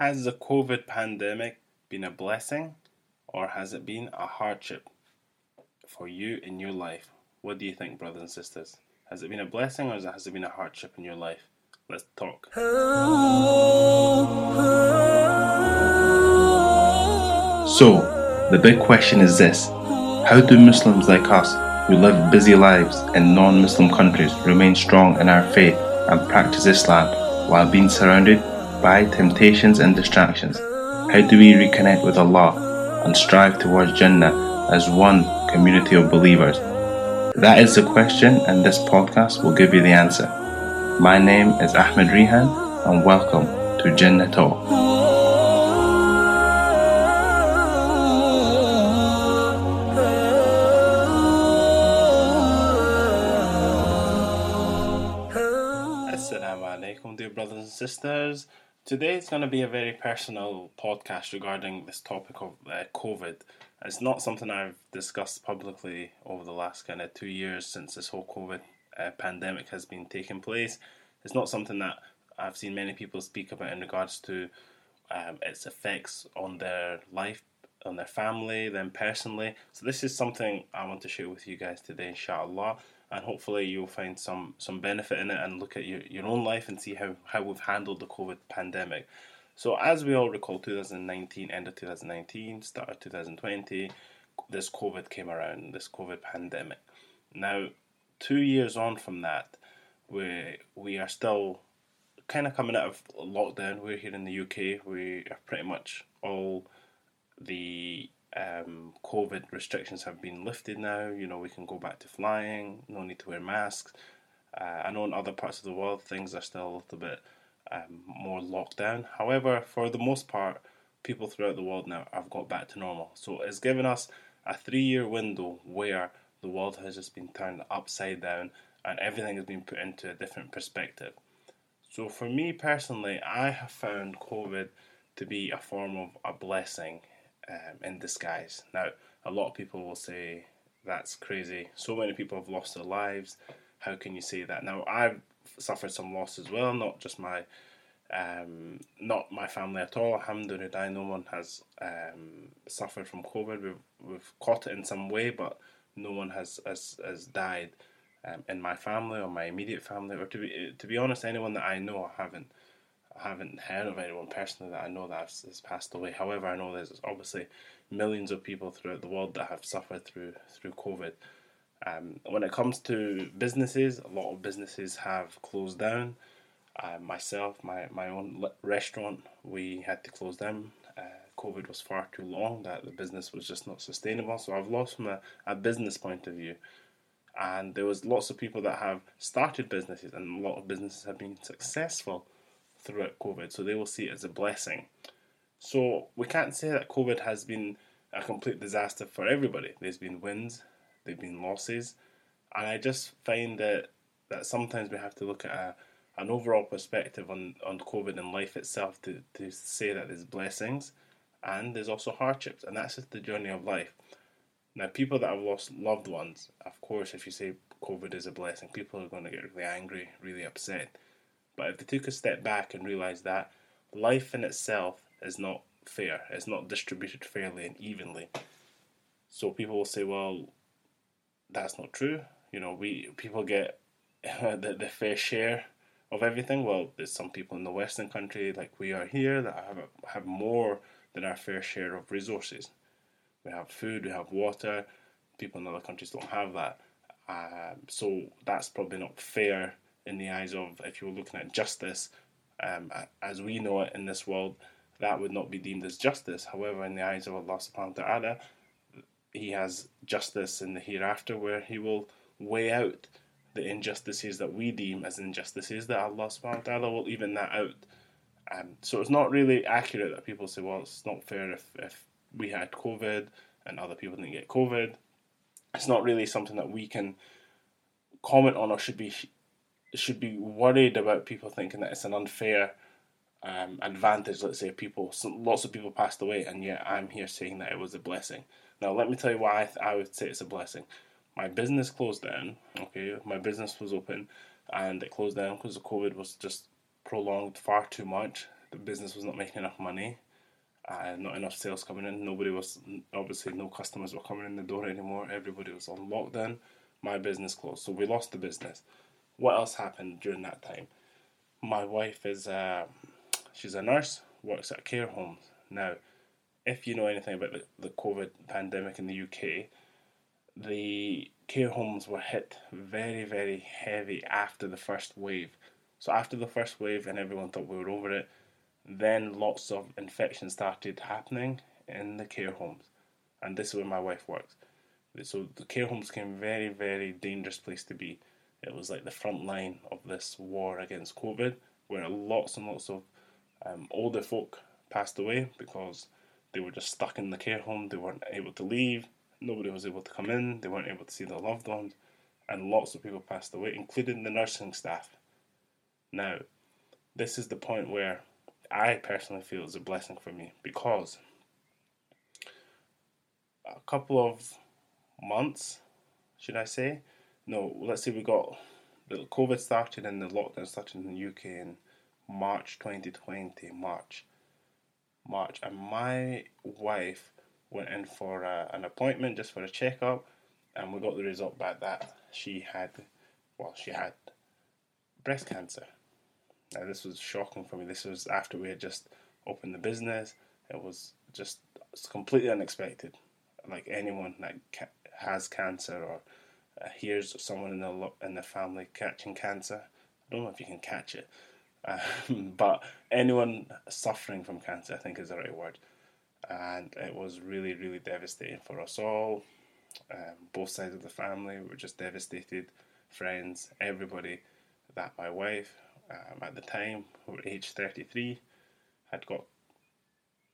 Has the COVID pandemic been a blessing or has it been a hardship for you in your life? What do you think, brothers and sisters? Has it been a blessing or has it been a hardship in your life? Let's talk. So, the big question is this How do Muslims like us, who live busy lives in non Muslim countries, remain strong in our faith and practice Islam while being surrounded by temptations and distractions? How do we reconnect with Allah and strive towards Jannah as one community of believers? That is the question, and this podcast will give you the answer. My name is Ahmed Rihan, and welcome to Jannah Talk. Assalamu alaikum, dear brothers and sisters. Today is going to be a very personal podcast regarding this topic of uh, COVID. It's not something I've discussed publicly over the last kind of two years since this whole COVID uh, pandemic has been taking place. It's not something that I've seen many people speak about in regards to um, its effects on their life, on their family, them personally. So this is something I want to share with you guys today, inshallah and hopefully you'll find some some benefit in it and look at your, your own life and see how, how we've handled the COVID pandemic. So as we all recall, 2019, end of 2019, start of 2020, this COVID came around, this COVID pandemic. Now, two years on from that, we we are still kind of coming out of lockdown. We're here in the UK. We are pretty much all the um, COVID restrictions have been lifted now. You know, we can go back to flying, no need to wear masks. Uh, I know in other parts of the world things are still a little bit um, more locked down. However, for the most part, people throughout the world now have got back to normal. So it's given us a three year window where the world has just been turned upside down and everything has been put into a different perspective. So for me personally, I have found COVID to be a form of a blessing um, in disguise. Now, a lot of people will say that's crazy. So many people have lost their lives. How can you say that? Now, I've suffered some loss as well, not just my um, not my family at all. Alhamdulillah, no one has um, suffered from COVID. We've, we've caught it in some way, but no one has has, has died um, in my family or my immediate family. Or to be to be honest, anyone that I know, I haven't haven't heard of anyone personally that I know that has, passed away. However, I know there's obviously millions of people throughout the world that have suffered through through COVID. Um, when it comes to businesses, a lot of businesses have closed down. Uh, myself, my, my own restaurant, we had to close down. Uh, COVID was far too long that the business was just not sustainable. So I've lost from a, a business point of view. And there was lots of people that have started businesses, and a lot of businesses have been successful throughout COVID, so they will see it as a blessing. So we can't say that COVID has been a complete disaster for everybody. There's been wins, there've been losses, and I just find that that sometimes we have to look at a, an overall perspective on, on COVID and life itself to, to say that there's blessings and there's also hardships, and that's just the journey of life. Now, people that have lost loved ones, of course, if you say COVID is a blessing, people are going to get really angry, really upset. But if they took a step back and realised that life in itself is not fair, it's not distributed fairly and evenly. So people will say, well, that's not true. You know, we people get the, the fair share of everything. Well, there's some people in the Western country, like we are here, that have have more than our fair share of resources. We have food, we have water. People in other countries don't have that. Um, so that's probably not fair in the eyes of if you were looking at justice um, as we know it in this world, that would not be deemed as justice. However, in the eyes of Allah subhanahu wa ta'ala, He has justice in the hereafter where He will weigh out the injustices that we deem as injustices that Allah subhanahu wa ta'ala will even that out. Um, so it's not really accurate that people say, well, it's not fair if, if we had COVID and other people didn't get COVID. It's not really something that we can comment on or should be should be worried about people thinking that it's an unfair um, advantage. Let's say people, lots of people passed away, and yet I'm here saying that it was a blessing. Now, let me tell you why I, th- I would say it's a blessing. My business closed down. Okay, my business was open, and it closed down because the COVID was just prolonged far too much. the business was not making enough money, uh, not enough sales coming in. Nobody was obviously no customers were coming in the door anymore. Everybody was on lockdown. My business closed, so we lost the business. What else happened during that time? My wife is uh, she's a nurse, works at care homes. Now, if you know anything about the, the COVID pandemic in the UK, the care homes were hit very, very heavy after the first wave. So after the first wave and everyone thought we were over it, then lots of infections started happening in the care homes. And this is where my wife works. So the care homes became very, very dangerous place to be. It was like the front line of this war against COVID, where lots and lots of um, older folk passed away because they were just stuck in the care home. They weren't able to leave. Nobody was able to come in. They weren't able to see their loved ones. And lots of people passed away, including the nursing staff. Now, this is the point where I personally feel is a blessing for me because a couple of months, should I say? No, let's say we got the COVID started and the lockdown started in the UK in March 2020, March. March, and my wife went in for a, an appointment just for a checkup, and we got the result back that she had, well, she had breast cancer. Now, this was shocking for me. This was after we had just opened the business. It was just completely unexpected. Like anyone that ca- has cancer or uh, hears someone in the in the family catching cancer, I don't know if you can catch it, um, but anyone suffering from cancer, I think is the right word. And it was really, really devastating for us all. Um, both sides of the family were just devastated. Friends, everybody. That my wife, um, at the time, who were age 33, had got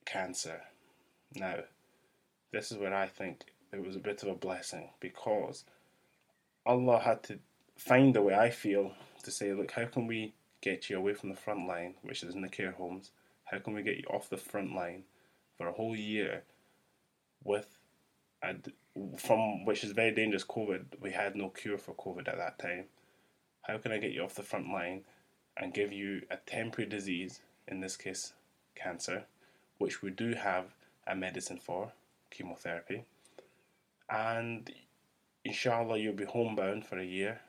cancer. Now, this is where I think it was a bit of a blessing because Allah had to find a way, I feel, to say, look, how can we get you away from the front line, which is in the care homes? How can we get you off the front line for a whole year with a, from which is very dangerous COVID? We had no cure for COVID at that time. How can I get you off the front line and give you a temporary disease, in this case, cancer, which we do have a medicine for, chemotherapy, and inshallah you'll be homebound for a year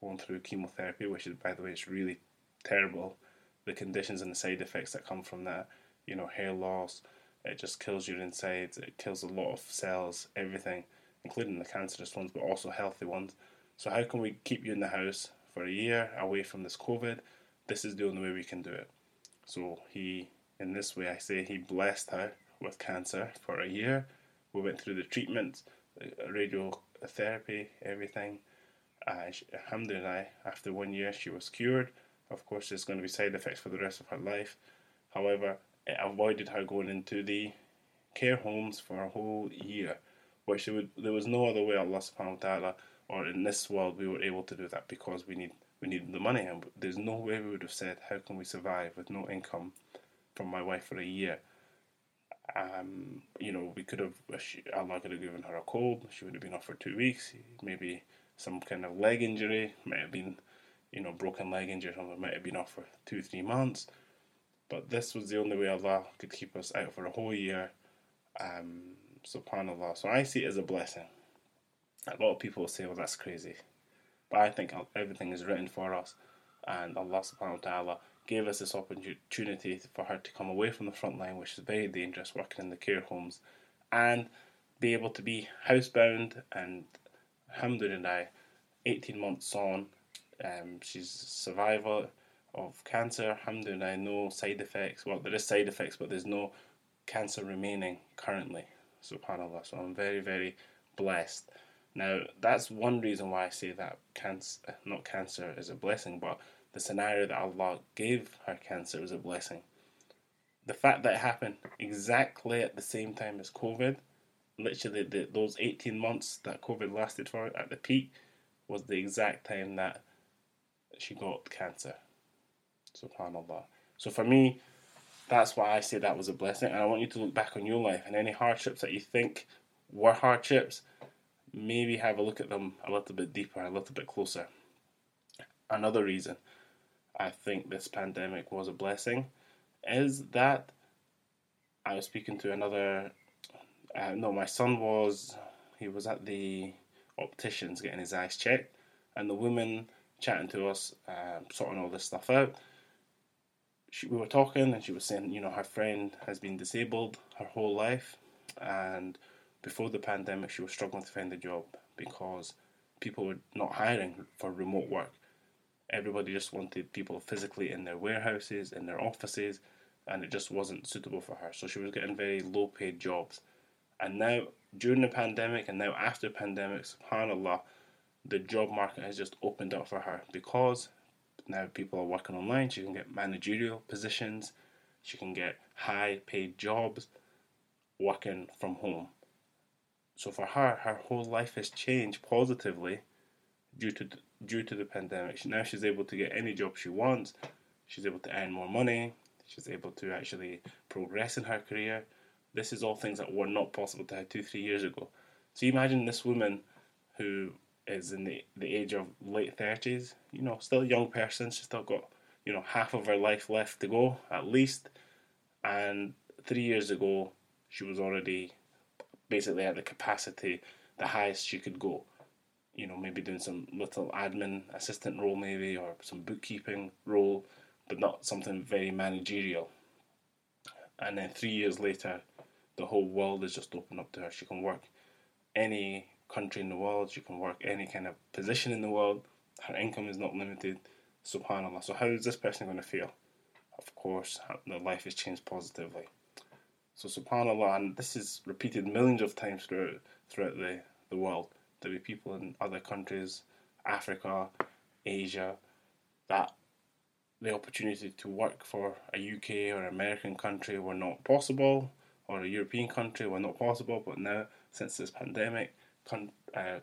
going through chemotherapy, which is by the way it's really terrible. The conditions and the side effects that come from that, you know, hair loss, it just kills your insides, it kills a lot of cells, everything, including the cancerous ones, but also healthy ones. So, how can we keep you in the house for a year away from this COVID? This is the only way we can do it. So, he, in this way, I say he blessed her with cancer for a year. We went through the treatments, uh, radiotherapy, everything. Uh, alhamdulillah, after one year, she was cured of course, there's going to be side effects for the rest of her life. However, it avoided her going into the care homes for a whole year, which would, there was no other way Allah subhanahu wa ta'ala or in this world we were able to do that because we need we needed the money and there's no way we would have said how can we survive with no income from my wife for a year. Um, you know, we could have Allah could have given her a cold. She would have been off for two weeks. Maybe some kind of leg injury. Might have been you know, broken leg injury something, might have been off for two, three months. But this was the only way Allah could keep us out for a whole year. Um, subhanAllah. So I see it as a blessing. A lot of people say, well, that's crazy. But I think everything is written for us. And Allah subhanahu wa ta'ala gave us this opportunity for her to come away from the front line, which is very dangerous, working in the care homes, and be able to be housebound. And alhamdulillah, 18 months on, um, she's survivor of cancer. Alhamdulillah, no side effects. Well, there is side effects, but there's no cancer remaining currently. Subhanallah. So I'm very, very blessed. Now, that's one reason why I say that cancer, not cancer, is a blessing, but the scenario that Allah gave her cancer was a blessing. The fact that it happened exactly at the same time as COVID, literally the, those 18 months that COVID lasted for at the peak, was the exact time that she got cancer. Subhanallah. So for me, that's why I say that was a blessing. And I want you to look back on your life and any hardships that you think were hardships, maybe have a look at them a little bit deeper, a little bit closer. Another reason I think this pandemic was a blessing is that I was speaking to another. Uh, no, my son was. He was at the opticians getting his eyes checked, and the woman chatting to us, uh, sorting all this stuff out. She, we were talking, and she was saying, you know, her friend has been disabled her whole life, and before the pandemic, she was struggling to find a job because people were not hiring for remote work. Everybody just wanted people physically in their warehouses, in their offices, and it just wasn't suitable for her. So she was getting very low paid jobs. And now, during the pandemic and now after pandemic, subhanAllah, the job market has just opened up for her because now people are working online. She can get managerial positions, she can get high paid jobs working from home. So for her, her whole life has changed positively due to due to the pandemic. Now she's able to get any job she wants. She's able to earn more money. She's able to actually progress in her career. This is all things that were not possible to her two, three years ago. So you imagine this woman who is in the, the age of late 30s, you know, still a young person. She's still got, you know, half of her life left to go at least. And three years ago, she was already basically at the capacity, the highest she could go. You know, maybe doing some little admin assistant role, maybe, or some bookkeeping role, but not something very managerial. And then three years later, the whole world is just opened up to her. She can work any country in the world, she can work any kind of position in the world. Her income is not limited. Subhanallah. So, how is this person going to feel? Of course, their life has changed positively. So subhanAllah, and this is repeated millions of times throughout, throughout the, the world. There be people in other countries, Africa, Asia, that the opportunity to work for a UK or American country were not possible, or a European country were not possible, but now, since this pandemic, uh,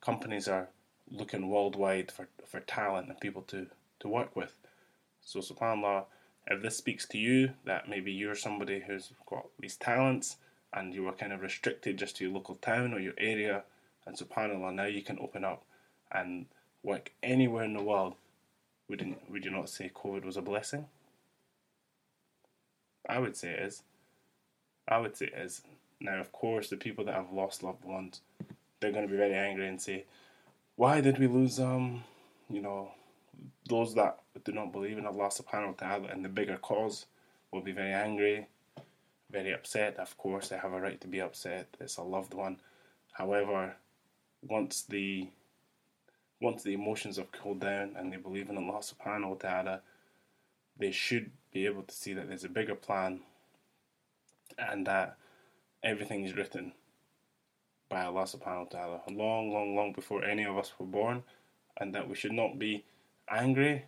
companies are looking worldwide for, for talent and people to, to work with. So subhanAllah, if this speaks to you, that maybe you're somebody who's got these talents and you were kind of restricted just to your local town or your area, and subhanAllah, now you can open up and work anywhere in the world, would you, would you not say COVID was a blessing? I would say it is. I would say it is. Now, of course, the people that have lost loved ones, they're going to be very angry and say, why did we lose, um, you know, those that do not believe in Allah subhanahu wa ta'ala and the bigger cause will be very angry, very upset. Of course, they have a right to be upset. It's a loved one. However, once the once the emotions have cooled down and they believe in Allah subhanahu wa ta'ala, they should be able to see that there's a bigger plan and that everything is written by Allah subhanahu wa ta'ala long, long, long before any of us were born, and that we should not be angry,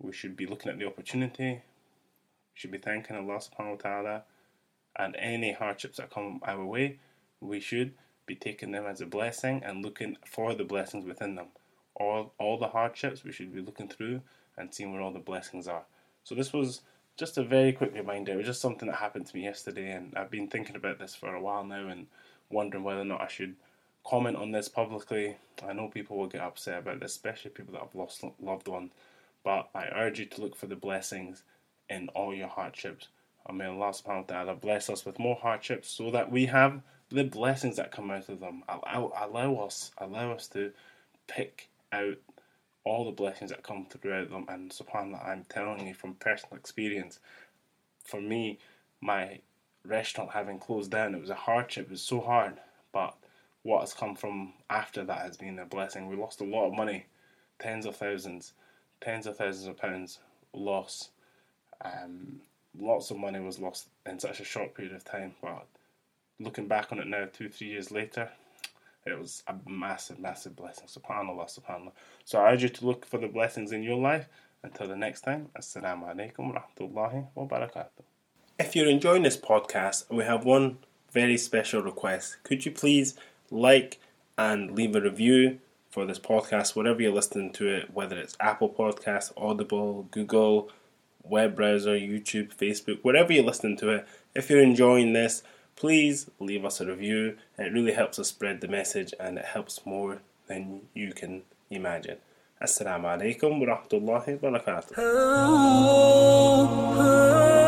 we should be looking at the opportunity, we should be thanking Allah subhanahu wa ta'ala, and any hardships that come our way, we should be taking them as a blessing and looking for the blessings within them. All, all the hardships we should be looking through and seeing where all the blessings are. So this was just a very quick reminder. It was just something that happened to me yesterday, and I've been thinking about this for a while now and wondering whether or not I should comment on this publicly. I know people will get upset about this, especially people that have lost loved ones. But I urge you to look for the blessings in all your hardships. And may Allah subhanahu wa ta'ala bless us with more hardships so that we have the blessings that come out of them. Allow, allow us, allow us to pick out all the blessings that come throughout them. And subhanAllah, I'm telling you from personal experience, for me, my restaurant having closed down, it was a hardship, it was so hard. But what has come from after that has been a blessing. We lost a lot of money, tens of thousands, tens of thousands of pounds loss. Um, lots of money was lost in such a short period of time. But looking back on it now, two, three years later, it was a massive, massive blessing. Subhanallah, subhanallah. So I urge you to look for the blessings in your life. Until the next time, Assalamu alaikum wa rahmatullahi wa barakatuh. If you're enjoying this podcast, we have one very special request. Could you please like and leave a review for this podcast, whatever you're listening to it, whether it's Apple Podcasts, Audible, Google, web browser, YouTube, Facebook, wherever you're listening to it. If you're enjoying this, please leave us a review. It really helps us spread the message and it helps more than you can imagine. Assalamu alaikum wa rahmatullahi wa barakatuh. Oh, oh.